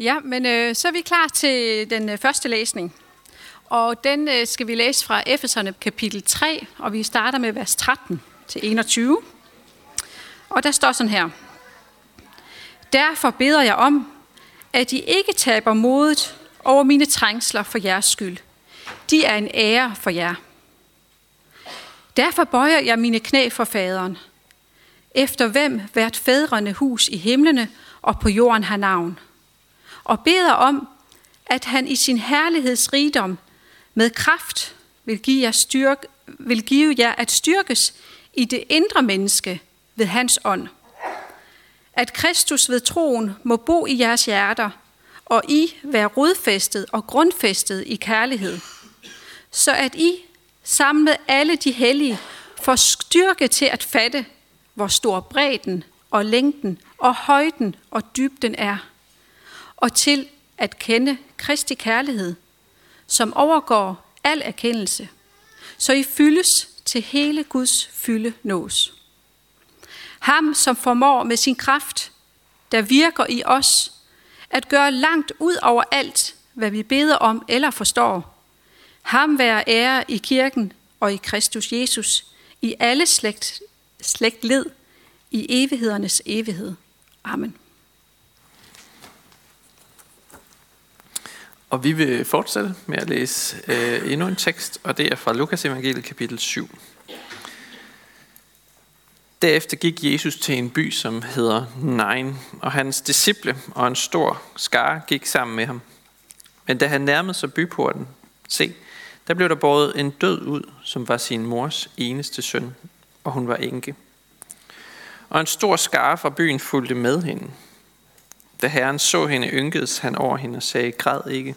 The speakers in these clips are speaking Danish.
Ja, men øh, så er vi klar til den øh, første læsning. Og den øh, skal vi læse fra Efeserne kapitel 3, og vi starter med vers 13 til 21. Og der står sådan her. Derfor beder jeg om, at I ikke taber modet over mine trængsler for jeres skyld. De er en ære for jer. Derfor bøjer jeg mine knæ for faderen, efter hvem hvert fædrene hus i himlene og på jorden har navn, beder om, at han i sin herlighedsrigdom med kraft vil give jer, styrke, vil give jer at styrkes i det indre menneske ved hans ånd. At Kristus ved troen må bo i jeres hjerter, og I være rodfæstet og grundfæstet i kærlighed, så at I sammen med alle de hellige får styrke til at fatte, hvor stor bredden og længden og højden og dybden er, og til at kende Kristi kærlighed, som overgår al erkendelse, så I fyldes til hele Guds fylde nås. Ham, som formår med sin kraft, der virker i os, at gøre langt ud over alt, hvad vi beder om eller forstår. Ham være ære i kirken og i Kristus Jesus, i alle slægt, slægtled, i evighedernes evighed. Amen. Og vi vil fortsætte med at læse øh, endnu en tekst, og det er fra Lukas evangeliet kapitel 7. Derefter gik Jesus til en by, som hedder Nain, og hans disciple og en stor skare gik sammen med ham. Men da han nærmede sig byporten, se, der blev der båret en død ud, som var sin mors eneste søn, og hun var enke. Og en stor skare fra byen fulgte med hende. Da herren så hende, ynkedes han over hende og sagde, græd ikke.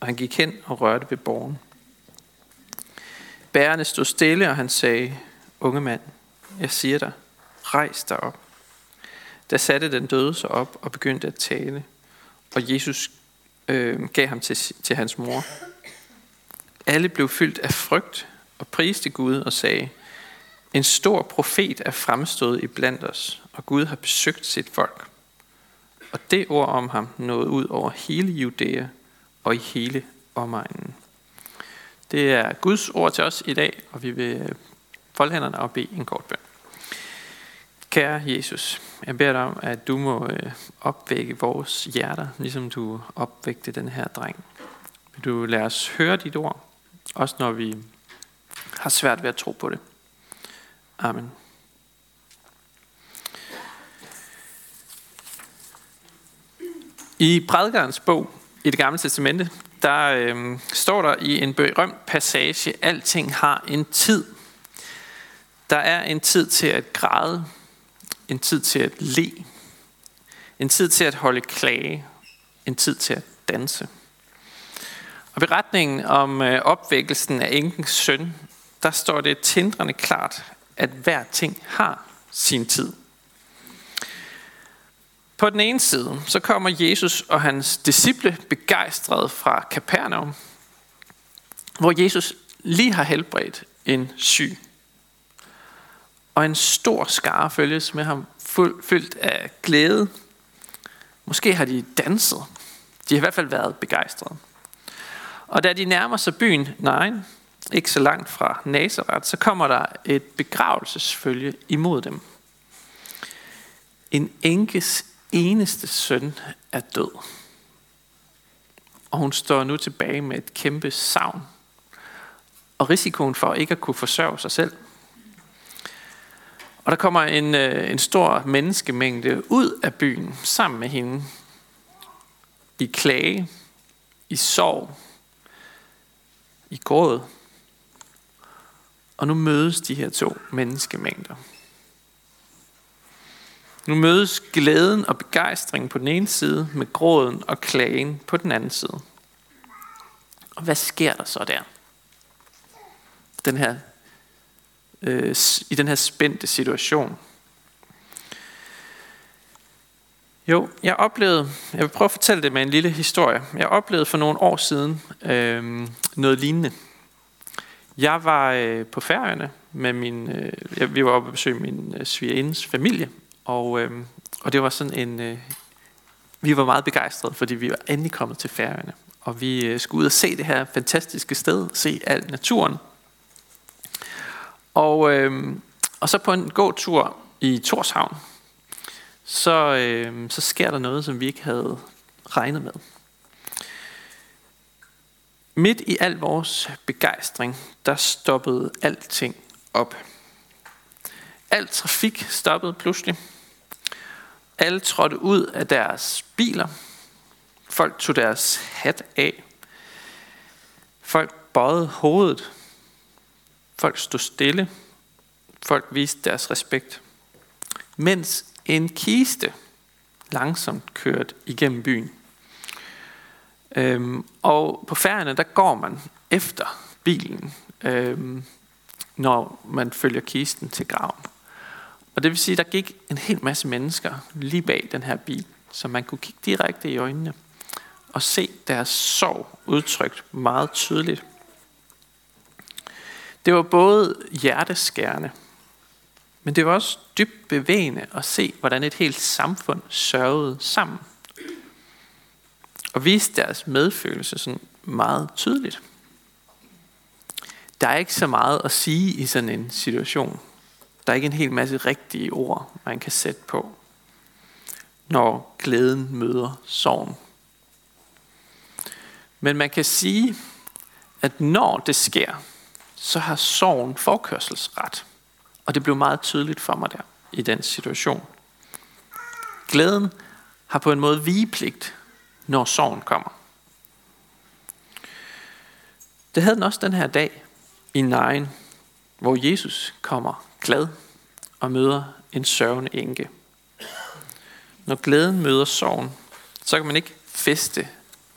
Og han gik hen og rørte ved borgen. Bærerne stod stille, og han sagde, unge mand, jeg siger dig, rejs dig op. Da satte den døde sig op og begyndte at tale, og Jesus øh, gav ham til, til hans mor. Alle blev fyldt af frygt og priste Gud og sagde, en stor profet er fremstået i blandt os, og Gud har besøgt sit folk. Og det ord om ham nåede ud over hele Judæa og i hele omegnen. Det er Guds ord til os i dag, og vi vil øh, folde hænderne og bede en kort bøn. Kære Jesus, jeg beder dig om, at du må øh, opvække vores hjerter, ligesom du opvægte den her dreng. Vil du lade os høre dit ord, også når vi har svært ved at tro på det. Amen. I prædikernes bog i det gamle testamente, der øh, står der i en berømt passage, alting har en tid. Der er en tid til at græde, en tid til at le, en tid til at holde klage, en tid til at danse. Og beretningen om øh, opvækkelsen af enkens søn, der står det tindrende klart, at hver ting har sin tid. På den ene side, så kommer Jesus og hans disciple begejstret fra Kapernaum, hvor Jesus lige har helbredt en syg. Og en stor skare følges med ham, fyldt af glæde. Måske har de danset. De har i hvert fald været begejstrede. Og da de nærmer sig byen nej, ikke så langt fra Nazareth, så kommer der et begravelsesfølge imod dem. En enkes eneste søn er død. Og hun står nu tilbage med et kæmpe savn. Og risikoen for ikke at kunne forsørge sig selv. Og der kommer en, øh, en stor menneskemængde ud af byen sammen med hende. I klage, i sorg, i gråd. Og nu mødes de her to menneskemængder. Nu mødes glæden og begejstringen på den ene side med gråden og klagen på den anden side. Og hvad sker der så der? Den her, øh, I den her spændte situation. Jo, jeg oplevede, jeg vil prøve at fortælle det med en lille historie. Jeg oplevede for nogle år siden øh, noget lignende. Jeg var øh, på Færøerne med min, øh, vi var oppe og besøge min øh, svigerindes familie, og, øh, og det var sådan en, øh, vi var meget begejstrede, fordi vi var endelig kommet til Færøerne. Og vi øh, skulle ud og se det her fantastiske sted, se al naturen. Og, øh, og så på en god tur i Torshavn, så, øh, så sker der noget, som vi ikke havde regnet med. Midt i al vores begejstring, der stoppede alting op. Al trafik stoppede pludselig. Alle trådte ud af deres biler. Folk tog deres hat af. Folk bøjede hovedet. Folk stod stille. Folk viste deres respekt. Mens en kiste langsomt kørte igennem byen. Øhm, og på færgerne, der går man efter bilen, øhm, når man følger kisten til graven. Og det vil sige, at der gik en hel masse mennesker lige bag den her bil, så man kunne kigge direkte i øjnene og se deres sorg udtrykt meget tydeligt. Det var både hjerteskærende, men det var også dybt bevægende at se, hvordan et helt samfund sørgede sammen. Og viste deres medfølelse sådan meget tydeligt. Der er ikke så meget at sige i sådan en situation. Der er ikke en hel masse rigtige ord, man kan sætte på, når glæden møder sorgen. Men man kan sige, at når det sker, så har sorgen forkørselsret. Og det blev meget tydeligt for mig der, i den situation. Glæden har på en måde vigepligt, når sorgen kommer. Det havde den også den her dag i Nain, hvor Jesus kommer glad og møder en sørgende enke. Når glæden møder sorgen, så kan man ikke feste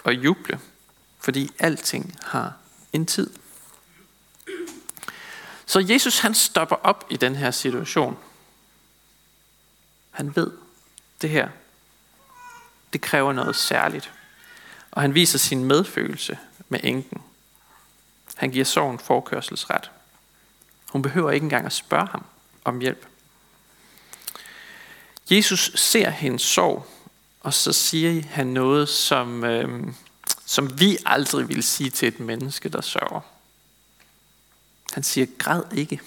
og juble, fordi alting har en tid. Så Jesus han stopper op i den her situation. Han ved, det her, det kræver noget særligt. Og han viser sin medfølelse med enken. Han giver sorgen forkørselsret. Hun behøver ikke engang at spørge ham om hjælp. Jesus ser hendes sorg, og så siger han noget, som, øh, som vi aldrig vil sige til et menneske, der sørger. Han siger, græd ikke.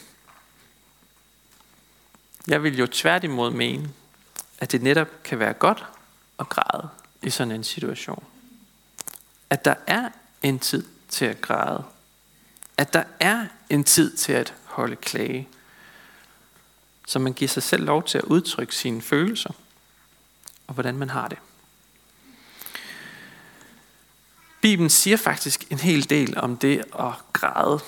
Jeg vil jo tværtimod mene, at det netop kan være godt at græde i sådan en situation. At der er en tid til at græde. At der er en tid til at holde klage. Så man giver sig selv lov til at udtrykke sine følelser og hvordan man har det. Bibelen siger faktisk en hel del om det at græde.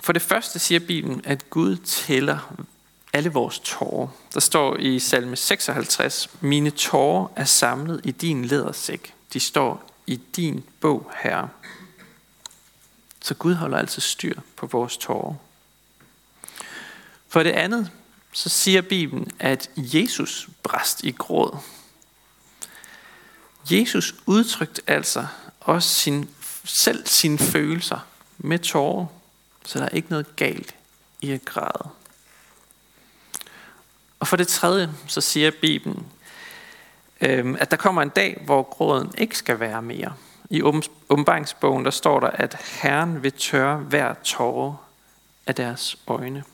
For det første siger Bibelen, at Gud tæller alle vores tårer. Der står i salme 56, mine tårer er samlet i din lædersæk. De står i din bog, Herre. Så Gud holder altså styr på vores tårer. For det andet, så siger Bibelen, at Jesus brast i gråd. Jesus udtrykte altså også sin, selv sine følelser med tårer, så der er ikke noget galt i at græde. Og for det tredje, så siger Bibelen, øhm, at der kommer en dag, hvor gråden ikke skal være mere. I åbenbaringsbogen, der står der, at Herren vil tørre hver tårer af deres øjne.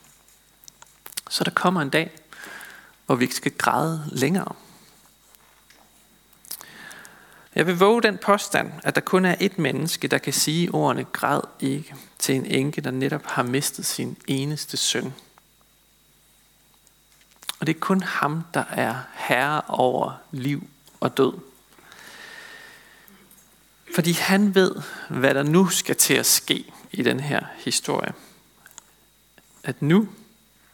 Så der kommer en dag, hvor vi ikke skal græde længere. Jeg vil våge den påstand, at der kun er et menneske, der kan sige ordene græd ikke til en enke, der netop har mistet sin eneste søn. Og det er kun ham, der er herre over liv og død. Fordi han ved, hvad der nu skal til at ske i den her historie. At nu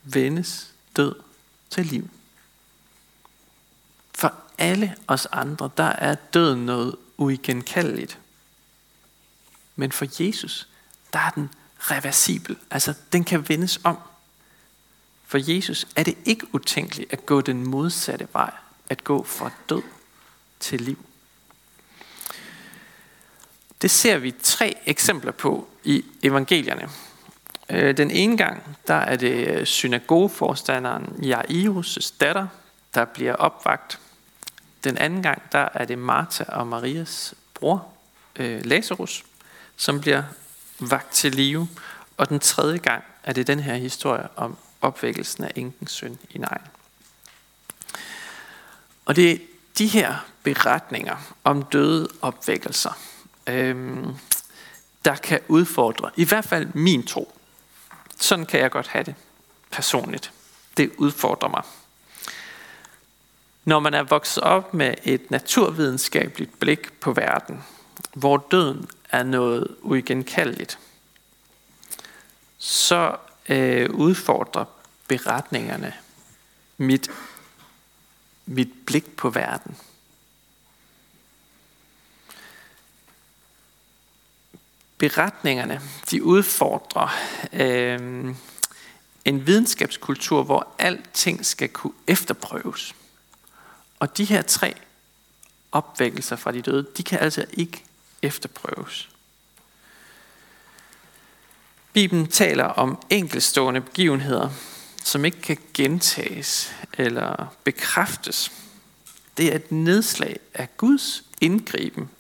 vendes død til liv. For alle os andre, der er døden noget uigenkaldeligt. Men for Jesus, der er den reversibel. Altså, den kan vendes om. For Jesus er det ikke utænkeligt at gå den modsatte vej. At gå fra død til liv. Det ser vi tre eksempler på i evangelierne. Øh, den ene gang, der er det øh, synagogeforstanderen Jairus' datter, der bliver opvagt. Den anden gang, der er det Martha og Marias bror, øh, Lazarus, som bliver vagt til live. Og den tredje gang er det den her historie om opvækkelsen af enkens søn i Nejen. Og det er de her beretninger om døde opvækkelser, øhm, der kan udfordre, i hvert fald min tro. Sådan kan jeg godt have det personligt. Det udfordrer mig. Når man er vokset op med et naturvidenskabeligt blik på verden, hvor døden er noget uigenkaldeligt, så øh, udfordrer beretningerne mit, mit blik på verden. Beretningerne, de udfordrer øh, en videnskabskultur, hvor alting skal kunne efterprøves. Og de her tre opvækkelser fra de døde, de kan altså ikke efterprøves. Bibelen taler om enkelstående begivenheder, som ikke kan gentages eller bekræftes. Det er et nedslag af Guds indgriben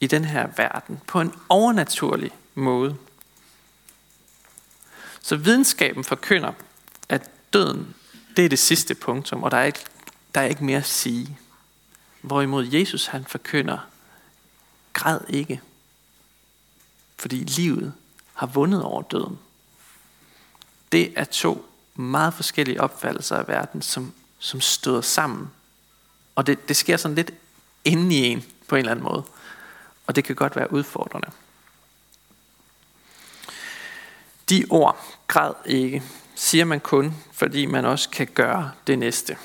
i den her verden på en overnaturlig måde. Så videnskaben forkynder, at døden, det er det sidste punktum, og der er ikke, der er ikke mere at sige. Hvorimod Jesus han forkynder, græd ikke, fordi livet har vundet over døden. Det er to meget forskellige opfattelser af verden, som, som støder sammen. Og det, det sker sådan lidt inde i en på en eller anden måde. Og det kan godt være udfordrende. De ord, græd ikke, siger man kun, fordi man også kan gøre det næste.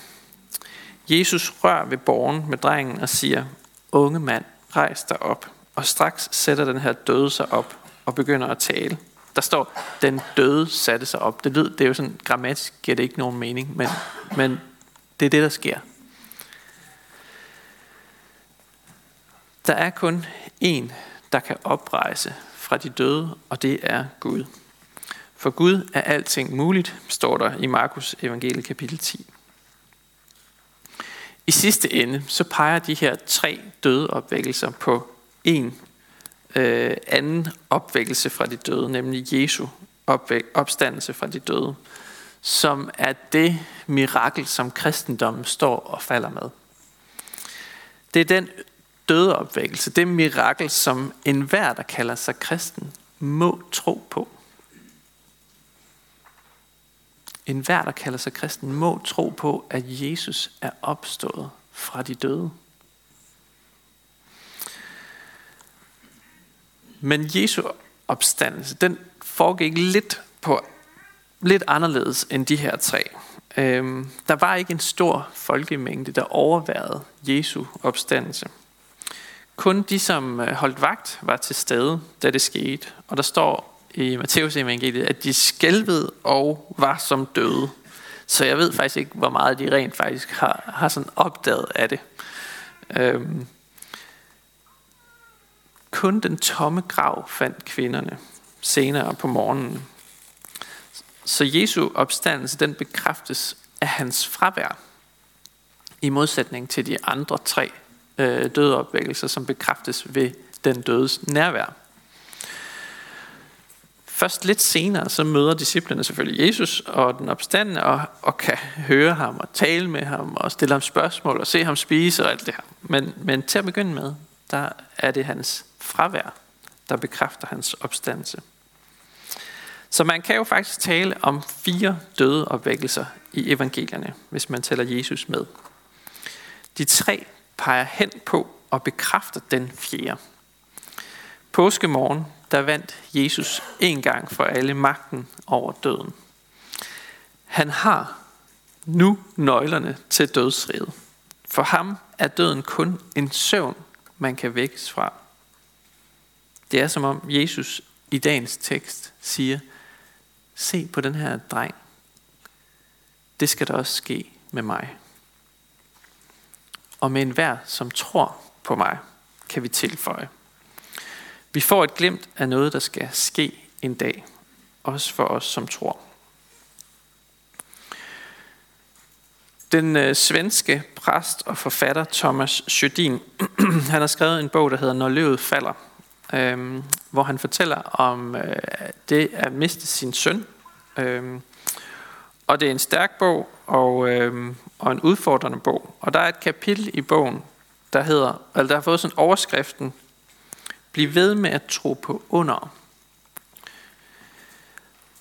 Jesus rører ved borgen med drengen og siger, unge mand, rejs dig op. Og straks sætter den her døde sig op og begynder at tale. Der står, den døde satte sig op. Det, lyder, det er jo sådan, grammatisk giver det ikke nogen mening, men, men det er det, der sker. Der er kun én, der kan oprejse fra de døde, og det er Gud. For Gud er alting muligt, står der i Markus evangelie kapitel 10. I sidste ende, så peger de her tre døde opvækkelser på en øh, anden opvækkelse fra de døde, nemlig Jesu opvæk- opstandelse fra de døde, som er det mirakel, som kristendommen står og falder med. Det er den døde opvækkelse, det mirakel, som enhver, der kalder sig kristen, må tro på. En hver, der kalder sig kristen, må tro på, at Jesus er opstået fra de døde. Men Jesu opstandelse, den foregik lidt på lidt anderledes end de her tre. Øhm, der var ikke en stor folkemængde, der overværede Jesu opstandelse. Kun de, som øh, holdt vagt, var til stede, da det skete. Og der står i Matteus evangeliet, at de skælvede og var som døde. Så jeg ved faktisk ikke, hvor meget de rent faktisk har, har sådan opdaget af det. Øhm, kun den tomme grav fandt kvinderne senere på morgenen. Så Jesu opstandelse den bekræftes af hans fravær, i modsætning til de andre tre øh, dødeopvækkelser, som bekræftes ved den dødes nærvær. Først lidt senere, så møder disciplene selvfølgelig Jesus og den opstandende, og, og kan høre ham og tale med ham, og stille ham spørgsmål, og se ham spise og alt det her. Men, men til at begynde med, der er det hans fravær, der bekræfter hans opstandelse. Så man kan jo faktisk tale om fire døde opvækkelser i evangelierne, hvis man tæller Jesus med. De tre peger hen på og bekræfter den fjerde. Påskemorgen, der vandt Jesus en gang for alle magten over døden. Han har nu nøglerne til dødsriget. For ham er døden kun en søvn, man kan vækkes fra. Det er som om Jesus i dagens tekst siger, se på den her dreng. Det skal der også ske med mig. Og med enhver, som tror på mig, kan vi tilføje. Vi får et glimt af noget, der skal ske en dag. Også for os, som tror. Den øh, svenske præst og forfatter Thomas Sjödin, han har skrevet en bog, der hedder Når løvet falder, øh, hvor han fortæller om øh, det at miste sin søn. Øh, og det er en stærk bog og, øh, og en udfordrende bog. Og der er et kapitel i bogen, der hedder, eller der har fået sådan overskriften, Bliv ved med at tro på under.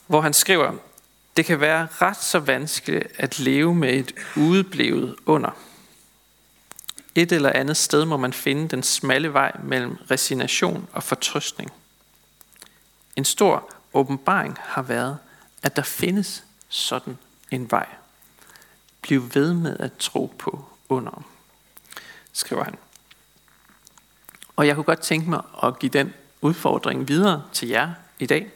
Hvor han skriver, det kan være ret så vanskeligt at leve med et udeblevet under. Et eller andet sted må man finde den smalle vej mellem resignation og fortrøstning. En stor åbenbaring har været, at der findes sådan en vej. Bliv ved med at tro på under, skriver han. Og jeg kunne godt tænke mig at give den udfordring videre til jer i dag.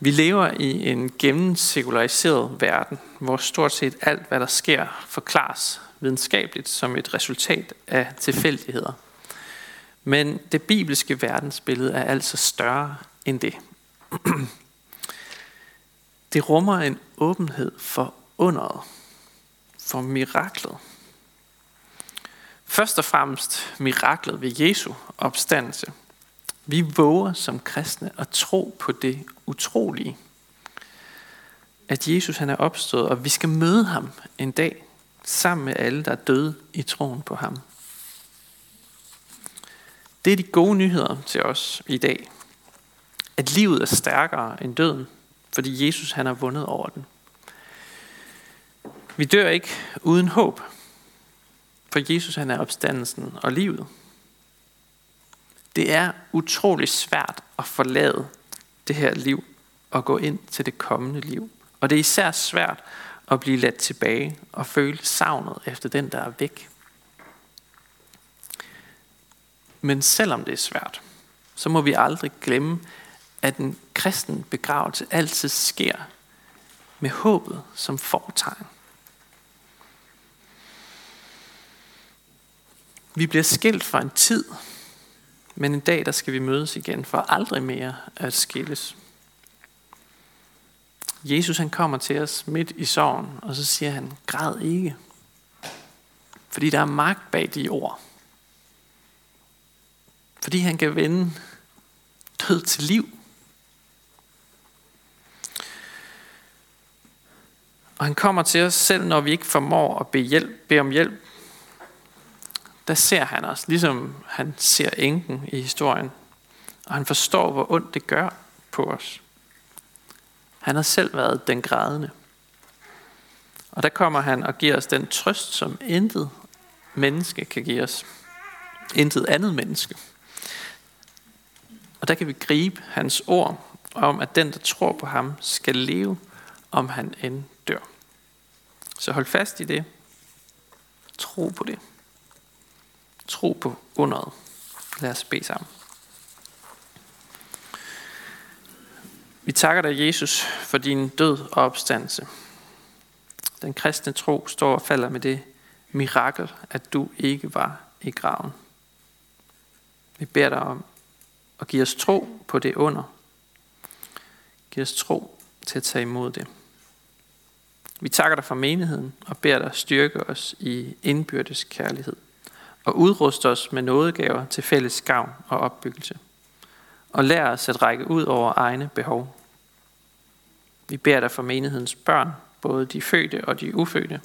Vi lever i en gennemsekulariseret verden, hvor stort set alt, hvad der sker, forklares videnskabeligt som et resultat af tilfældigheder. Men det bibelske verdensbillede er altså større end det. Det rummer en åbenhed for underet, for miraklet. Først og fremmest miraklet ved Jesu opstandelse – vi våger som kristne at tro på det utrolige. At Jesus han er opstået, og vi skal møde ham en dag sammen med alle, der er døde i troen på ham. Det er de gode nyheder til os i dag. At livet er stærkere end døden, fordi Jesus han har vundet over den. Vi dør ikke uden håb, for Jesus han er opstandelsen og livet. Det er utrolig svært at forlade det her liv og gå ind til det kommende liv. Og det er især svært at blive ladt tilbage og føle savnet efter den, der er væk. Men selvom det er svært, så må vi aldrig glemme, at en kristen begravelse altid sker med håbet som fortegn. Vi bliver skilt for en tid, men en dag, der skal vi mødes igen, for aldrig mere at skilles. Jesus han kommer til os midt i sorgen, og så siger han, græd ikke. Fordi der er magt bag de ord. Fordi han kan vende død til liv. Og han kommer til os selv, når vi ikke formår at bede, hjælp, bede om hjælp der ser han os, ligesom han ser enken i historien. Og han forstår, hvor ondt det gør på os. Han har selv været den grædende. Og der kommer han og giver os den trøst, som intet menneske kan give os. Intet andet menneske. Og der kan vi gribe hans ord om, at den, der tror på ham, skal leve, om han end. Så hold fast i det. Tro på det. Tro på underet. Lad os bede sammen. Vi takker dig, Jesus, for din død og opstandelse. Den kristne tro står og falder med det mirakel, at du ikke var i graven. Vi beder dig om at give os tro på det under. Giv os tro til at tage imod det. Vi takker dig for menigheden og beder dig styrke os i indbyrdes kærlighed og udruste os med nådegaver til fælles gavn og opbyggelse. Og lær os at række ud over egne behov. Vi beder dig for menighedens børn, både de fødte og de ufødte.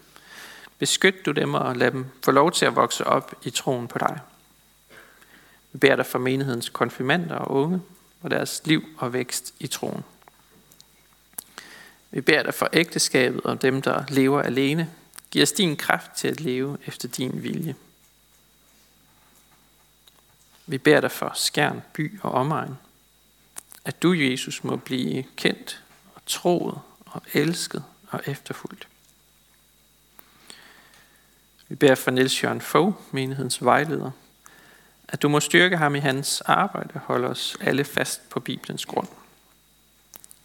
Beskyt du dem og lad dem få lov til at vokse op i troen på dig. Vi beder dig for menighedens konfirmander og unge og deres liv og vækst i troen. Vi beder dig for ægteskabet og dem, der lever alene. Giv os din kraft til at leve efter din vilje. Vi beder dig for skærn, by og omegn, at du, Jesus, må blive kendt og troet og elsket og efterfulgt. Vi beder for Niels Jørgen Fogh, menighedens vejleder, at du må styrke ham i hans arbejde og holde os alle fast på Bibelens grund.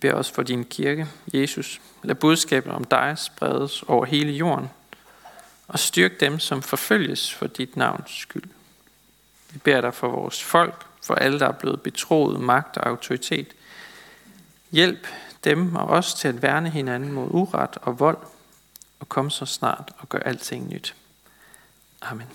Beder os for din kirke, Jesus. Lad budskabet om dig spredes over hele jorden, og styrk dem, som forfølges for dit navns skyld. Vi beder dig for vores folk, for alle, der er blevet betroet magt og autoritet. Hjælp dem og os til at værne hinanden mod uret og vold, og kom så snart og gør alting nyt. Amen.